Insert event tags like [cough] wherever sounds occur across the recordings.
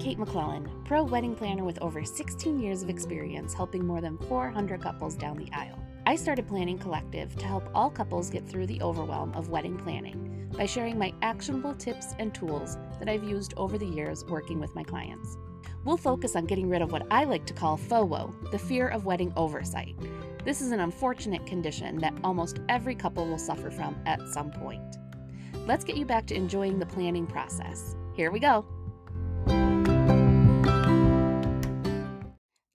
Kate McClellan, pro wedding planner with over 16 years of experience helping more than 400 couples down the aisle. I started Planning Collective to help all couples get through the overwhelm of wedding planning by sharing my actionable tips and tools that I've used over the years working with my clients. We'll focus on getting rid of what I like to call FOWO, the fear of wedding oversight. This is an unfortunate condition that almost every couple will suffer from at some point. Let's get you back to enjoying the planning process. Here we go.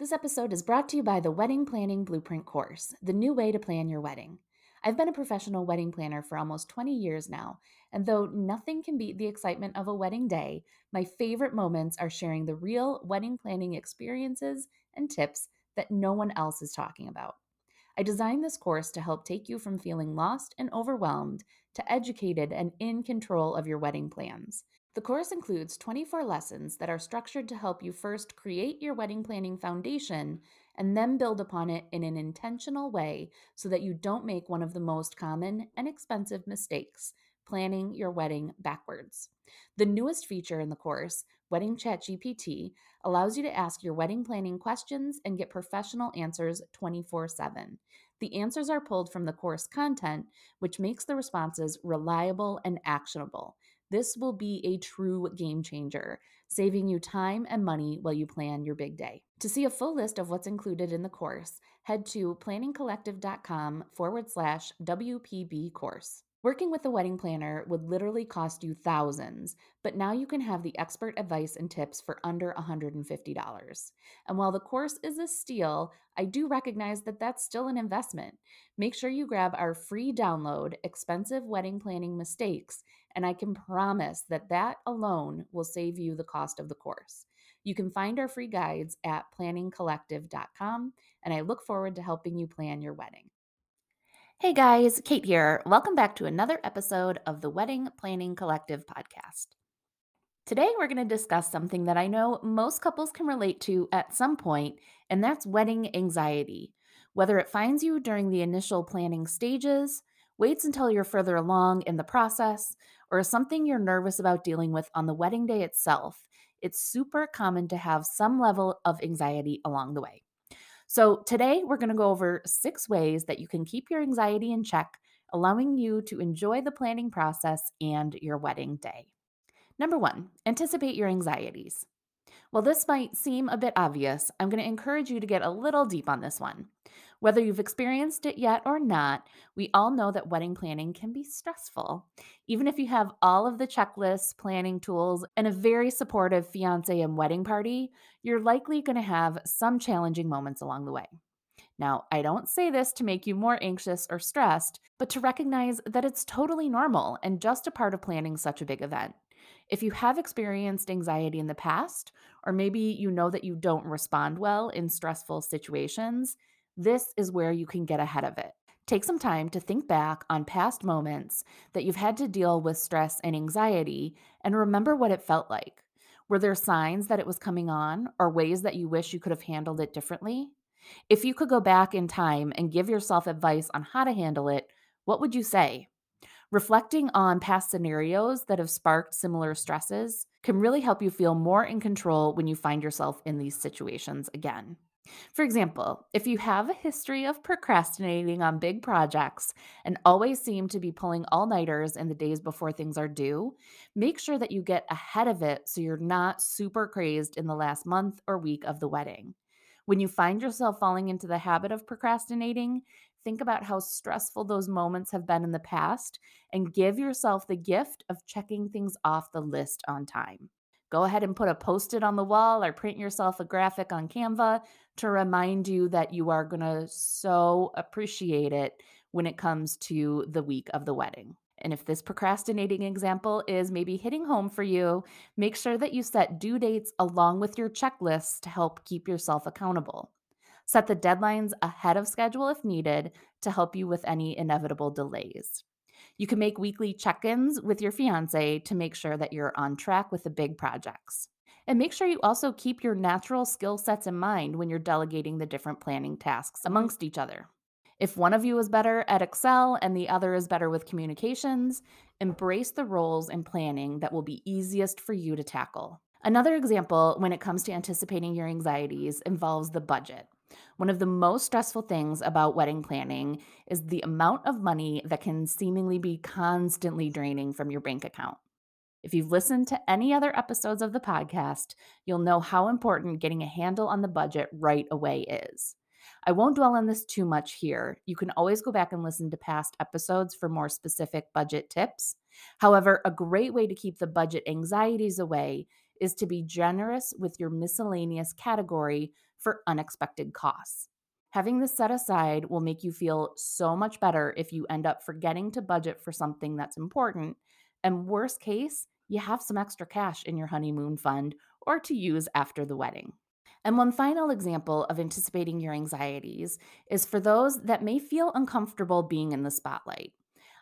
This episode is brought to you by the Wedding Planning Blueprint course, the new way to plan your wedding. I've been a professional wedding planner for almost 20 years now, and though nothing can beat the excitement of a wedding day, my favorite moments are sharing the real wedding planning experiences and tips that no one else is talking about. I designed this course to help take you from feeling lost and overwhelmed to educated and in control of your wedding plans. The course includes 24 lessons that are structured to help you first create your wedding planning foundation and then build upon it in an intentional way so that you don't make one of the most common and expensive mistakes planning your wedding backwards. The newest feature in the course, Wedding Chat GPT, allows you to ask your wedding planning questions and get professional answers 24 7. The answers are pulled from the course content, which makes the responses reliable and actionable. This will be a true game changer, saving you time and money while you plan your big day. To see a full list of what's included in the course, head to planningcollective.com forward slash WPB course. Working with a wedding planner would literally cost you thousands, but now you can have the expert advice and tips for under $150. And while the course is a steal, I do recognize that that's still an investment. Make sure you grab our free download, Expensive Wedding Planning Mistakes, and I can promise that that alone will save you the cost of the course. You can find our free guides at planningcollective.com, and I look forward to helping you plan your wedding. Hey guys, Kate here. Welcome back to another episode of the Wedding Planning Collective podcast. Today, we're going to discuss something that I know most couples can relate to at some point, and that's wedding anxiety. Whether it finds you during the initial planning stages, waits until you're further along in the process, or is something you're nervous about dealing with on the wedding day itself, it's super common to have some level of anxiety along the way. So, today we're going to go over six ways that you can keep your anxiety in check, allowing you to enjoy the planning process and your wedding day. Number one, anticipate your anxieties. While this might seem a bit obvious, I'm going to encourage you to get a little deep on this one. Whether you've experienced it yet or not, we all know that wedding planning can be stressful. Even if you have all of the checklists, planning tools, and a very supportive fiance and wedding party, you're likely going to have some challenging moments along the way. Now, I don't say this to make you more anxious or stressed, but to recognize that it's totally normal and just a part of planning such a big event. If you have experienced anxiety in the past, or maybe you know that you don't respond well in stressful situations, this is where you can get ahead of it. Take some time to think back on past moments that you've had to deal with stress and anxiety and remember what it felt like. Were there signs that it was coming on or ways that you wish you could have handled it differently? If you could go back in time and give yourself advice on how to handle it, what would you say? Reflecting on past scenarios that have sparked similar stresses can really help you feel more in control when you find yourself in these situations again. For example, if you have a history of procrastinating on big projects and always seem to be pulling all nighters in the days before things are due, make sure that you get ahead of it so you're not super crazed in the last month or week of the wedding. When you find yourself falling into the habit of procrastinating, think about how stressful those moments have been in the past and give yourself the gift of checking things off the list on time. Go ahead and put a post it on the wall or print yourself a graphic on Canva to remind you that you are going to so appreciate it when it comes to the week of the wedding. And if this procrastinating example is maybe hitting home for you, make sure that you set due dates along with your checklists to help keep yourself accountable. Set the deadlines ahead of schedule if needed to help you with any inevitable delays. You can make weekly check ins with your fiance to make sure that you're on track with the big projects. And make sure you also keep your natural skill sets in mind when you're delegating the different planning tasks amongst each other. If one of you is better at Excel and the other is better with communications, embrace the roles in planning that will be easiest for you to tackle. Another example when it comes to anticipating your anxieties involves the budget. One of the most stressful things about wedding planning is the amount of money that can seemingly be constantly draining from your bank account. If you've listened to any other episodes of the podcast, you'll know how important getting a handle on the budget right away is. I won't dwell on this too much here. You can always go back and listen to past episodes for more specific budget tips. However, a great way to keep the budget anxieties away is to be generous with your miscellaneous category for unexpected costs. Having this set aside will make you feel so much better if you end up forgetting to budget for something that's important. And worst case, you have some extra cash in your honeymoon fund or to use after the wedding. And one final example of anticipating your anxieties is for those that may feel uncomfortable being in the spotlight.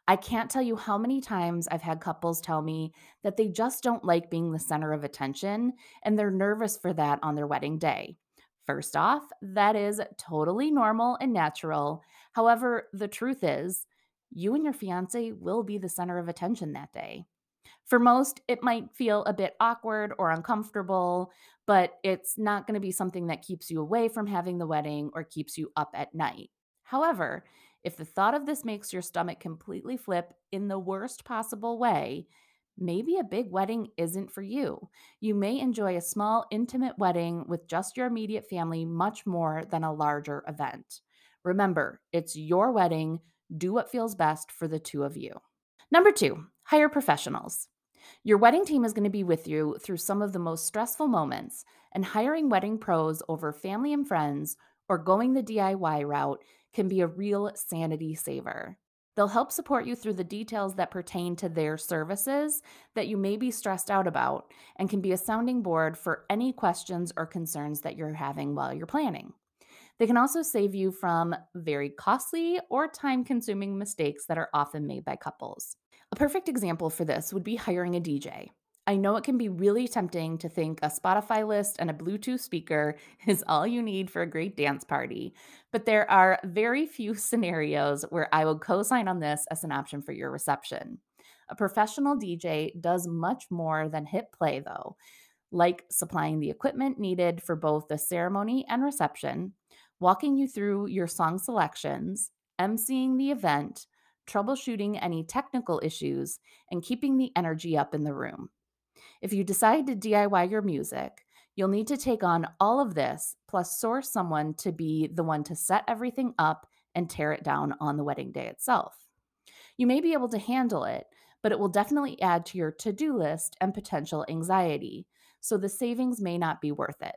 I can't tell you how many times I've had couples tell me that they just don't like being the center of attention and they're nervous for that on their wedding day. First off, that is totally normal and natural. However, the truth is, you and your fiance will be the center of attention that day. For most, it might feel a bit awkward or uncomfortable, but it's not going to be something that keeps you away from having the wedding or keeps you up at night. However, if the thought of this makes your stomach completely flip in the worst possible way, maybe a big wedding isn't for you. You may enjoy a small, intimate wedding with just your immediate family much more than a larger event. Remember, it's your wedding. Do what feels best for the two of you. Number two, hire professionals. Your wedding team is going to be with you through some of the most stressful moments, and hiring wedding pros over family and friends or going the DIY route can be a real sanity saver. They'll help support you through the details that pertain to their services that you may be stressed out about and can be a sounding board for any questions or concerns that you're having while you're planning. They can also save you from very costly or time consuming mistakes that are often made by couples. A perfect example for this would be hiring a DJ. I know it can be really tempting to think a Spotify list and a Bluetooth speaker [laughs] is all you need for a great dance party, but there are very few [laughs] scenarios where I would co sign on this as an option for your reception. A professional DJ does much more than hit play, though, like supplying the equipment needed for both the ceremony and reception, walking you through your song selections, emceeing the event, troubleshooting any technical issues, and keeping the energy up in the room. If you decide to DIY your music, you'll need to take on all of this, plus source someone to be the one to set everything up and tear it down on the wedding day itself. You may be able to handle it, but it will definitely add to your to do list and potential anxiety, so the savings may not be worth it.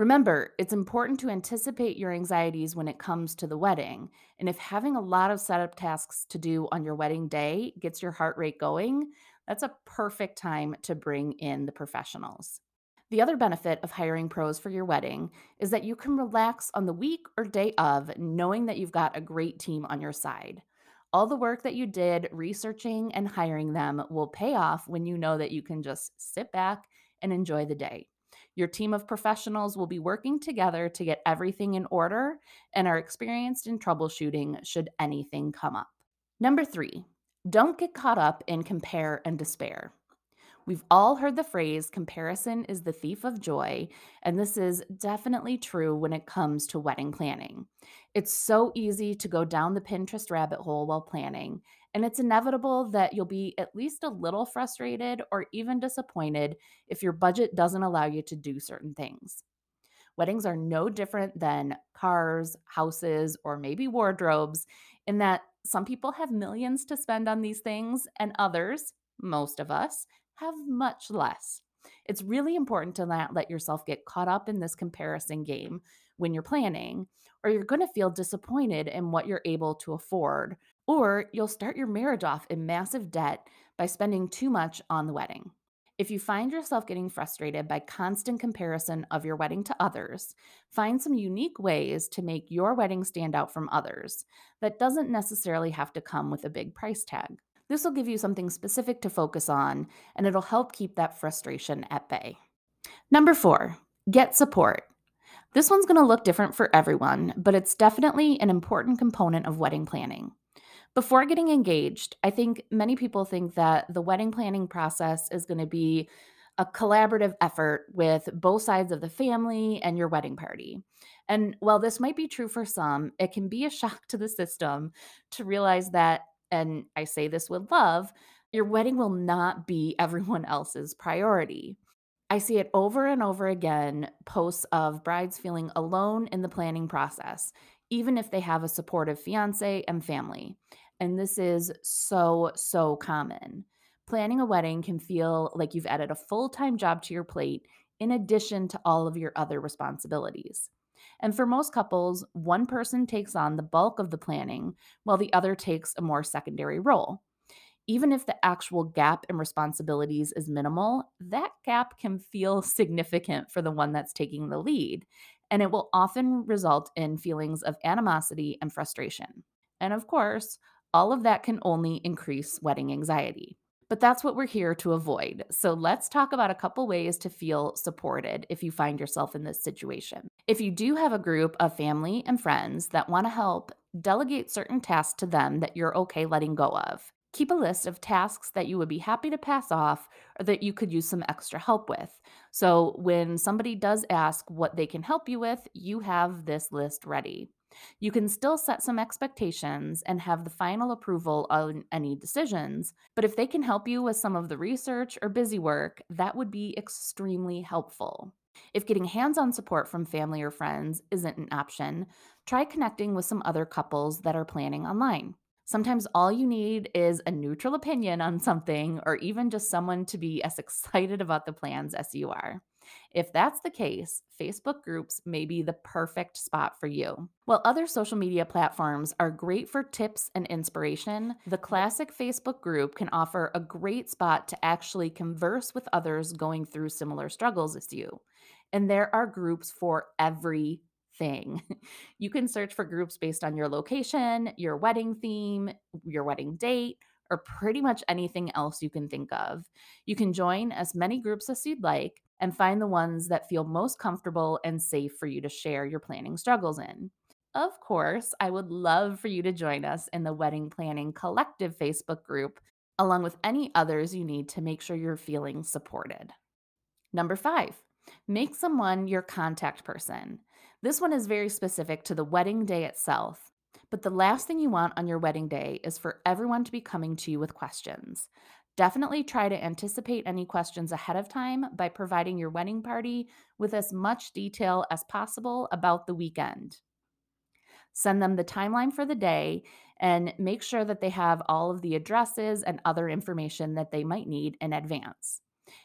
Remember, it's important to anticipate your anxieties when it comes to the wedding. And if having a lot of setup tasks to do on your wedding day gets your heart rate going, that's a perfect time to bring in the professionals. The other benefit of hiring pros for your wedding is that you can relax on the week or day of knowing that you've got a great team on your side. All the work that you did researching and hiring them will pay off when you know that you can just sit back and enjoy the day. Your team of professionals will be working together to get everything in order and are experienced in troubleshooting should anything come up. Number three, don't get caught up in compare and despair. We've all heard the phrase comparison is the thief of joy, and this is definitely true when it comes to wedding planning. It's so easy to go down the Pinterest rabbit hole while planning, and it's inevitable that you'll be at least a little frustrated or even disappointed if your budget doesn't allow you to do certain things. Weddings are no different than cars, houses, or maybe wardrobes, in that some people have millions to spend on these things, and others, most of us, have much less. It's really important to not let yourself get caught up in this comparison game when you're planning, or you're going to feel disappointed in what you're able to afford or you'll start your marriage off in massive debt by spending too much on the wedding. If you find yourself getting frustrated by constant comparison of your wedding to others, find some unique ways to make your wedding stand out from others that doesn't necessarily have to come with a big price tag. This will give you something specific to focus on, and it'll help keep that frustration at bay. Number four, get support. This one's going to look different for everyone, but it's definitely an important component of wedding planning. Before getting engaged, I think many people think that the wedding planning process is going to be a collaborative effort with both sides of the family and your wedding party. And while this might be true for some, it can be a [laughs] shock to the system to realize that, and I say this with love, your wedding will not be [laughs] everyone else's priority. I see it over and over again posts of brides feeling alone in the planning process, even if they have a supportive fiance and family. And this is so, so common. Planning a wedding can feel like you've added a full time job to your plate in addition to all of your other responsibilities. And for most couples, one person takes on the bulk of the planning while the other takes a more secondary role even if the actual gap in responsibilities is minimal, that gap can feel [laughs] significant for the one that's taking the lead. And it will often result in feelings of animosity and frustration. And of course, all of that can only increase wedding anxiety. But that's what we're here to avoid. So let's talk about a couple ways to feel supported if you find yourself in this situation. If you do have a group of family and friends that want to help, delegate certain tasks to them that you're okay letting go of. Keep a list of tasks that you would be happy to pass off or that you could use some extra help with. So when somebody does ask what they can help you with, you have this list ready. You can still set some expectations and have the final approval on any decisions, but if they can help you with some of the research or busy work, that would be extremely helpful. If getting hands on support from family or friends isn't an option, try connecting with some other couples that are planning online. Sometimes all you need is a neutral opinion on something, or even just someone to be as [laughs] excited about the plans as you are. If that's the case, Facebook groups may be the perfect spot for you. While other social media platforms are great for tips and inspiration, the classic Facebook group can offer a great spot to actually converse with others going through similar struggles as you. And there are groups for every thing. [laughs] You can search for groups based on your location, your wedding theme, your wedding date, or pretty much anything else you can think of. You can join as many groups as you'd like and find the ones that feel most comfortable and safe for you to share your planning struggles in. Of course, I would love for you to join us in the Wedding Planning Collective Facebook group, along with any others you need to make sure you're feeling supported. Number five, make someone your contact person. This one is very specific to the wedding day itself. But the last thing you want on your wedding day is for everyone to be coming to you with questions. Definitely try to anticipate any questions ahead of time by providing your wedding party with as much detail as possible about the weekend. Send them the timeline for the day and make sure that they have all of the addresses and other information that they might need in advance.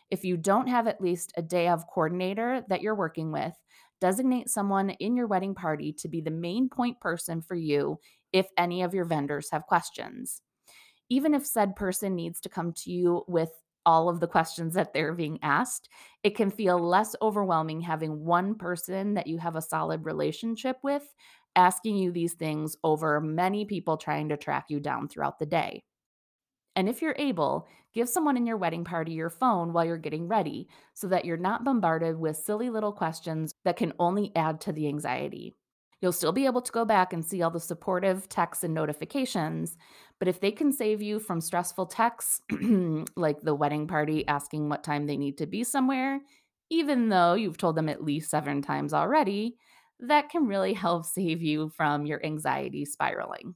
If you don't have at least a day of coordinator that you're working with, designate someone in your wedding party to be the main point person for you if any of your vendors have questions. Even if said person needs to come to you with all of the questions that they're being asked, it can feel less overwhelming having one person that you have a solid relationship with asking you these things over many people trying to track you down throughout the day. And if you're able, give someone in your wedding party your phone while you're getting ready so that you're not bombarded with silly little questions that can only add to the anxiety. You'll still be able to go back and see all the supportive texts and notifications, but if they can save you from stressful texts [clears throat] like the wedding party asking what time they need to be somewhere, even though you've told them at least seven times already, that can really help save you from your anxiety spiraling.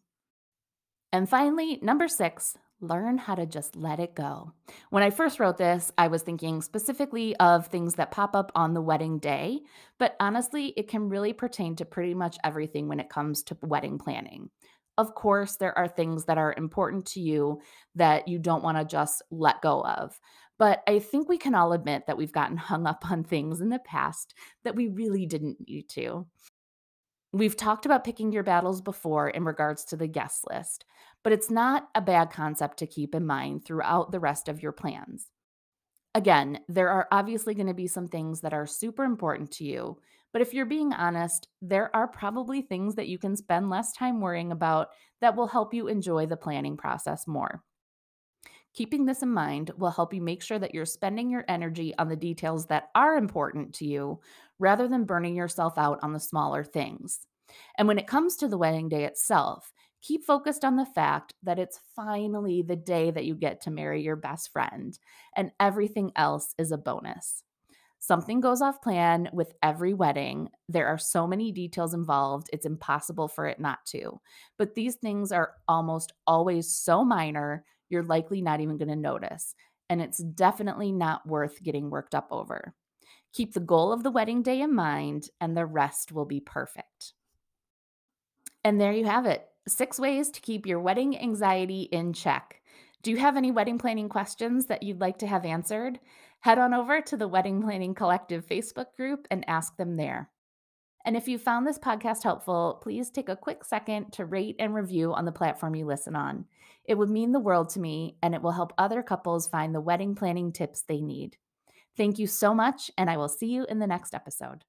And finally, number six, learn how to just let it go. When I first wrote this, I was thinking specifically of things that pop up on the wedding day, but honestly, it can really pertain to pretty much everything when it comes to wedding planning. Of course, there are things that are important to you that you don't want to just let go of. But I think we can all admit that we've gotten hung up on things in the past that we really didn't need to. We've talked about picking your battles before in regards to the guest list, but it's not a bad concept to keep in mind throughout the rest of your plans. Again, there are obviously going to be some things that are super important to you, but if you're being honest, there are probably things that you can spend less time worrying about that will help you enjoy the planning process more. Keeping this in mind will help you make sure that you're spending your energy on the details that are important to you rather than burning yourself out on the smaller things. And when it comes to the wedding day itself, Keep focused on the fact that it's finally the day that you get to marry your best friend, and everything else is a bonus. Something goes off plan with every wedding. There are so many details involved, it's impossible for it not to. But these things are almost always so minor, you're likely not even going to notice. And it's definitely not worth getting worked up over. Keep the goal of the wedding day in mind, and the rest will be perfect. And there you have it six ways to keep your wedding anxiety in check. Do you have any wedding planning questions that you'd like to have answered? Head on over to the Wedding Planning Collective Facebook group and ask them there. And if you found this podcast helpful, please take a quick second to rate and review on the platform you listen on. It would mean the world to me, and it will help other couples find the wedding planning tips they need. Thank you so much, and I will see you in the next episode.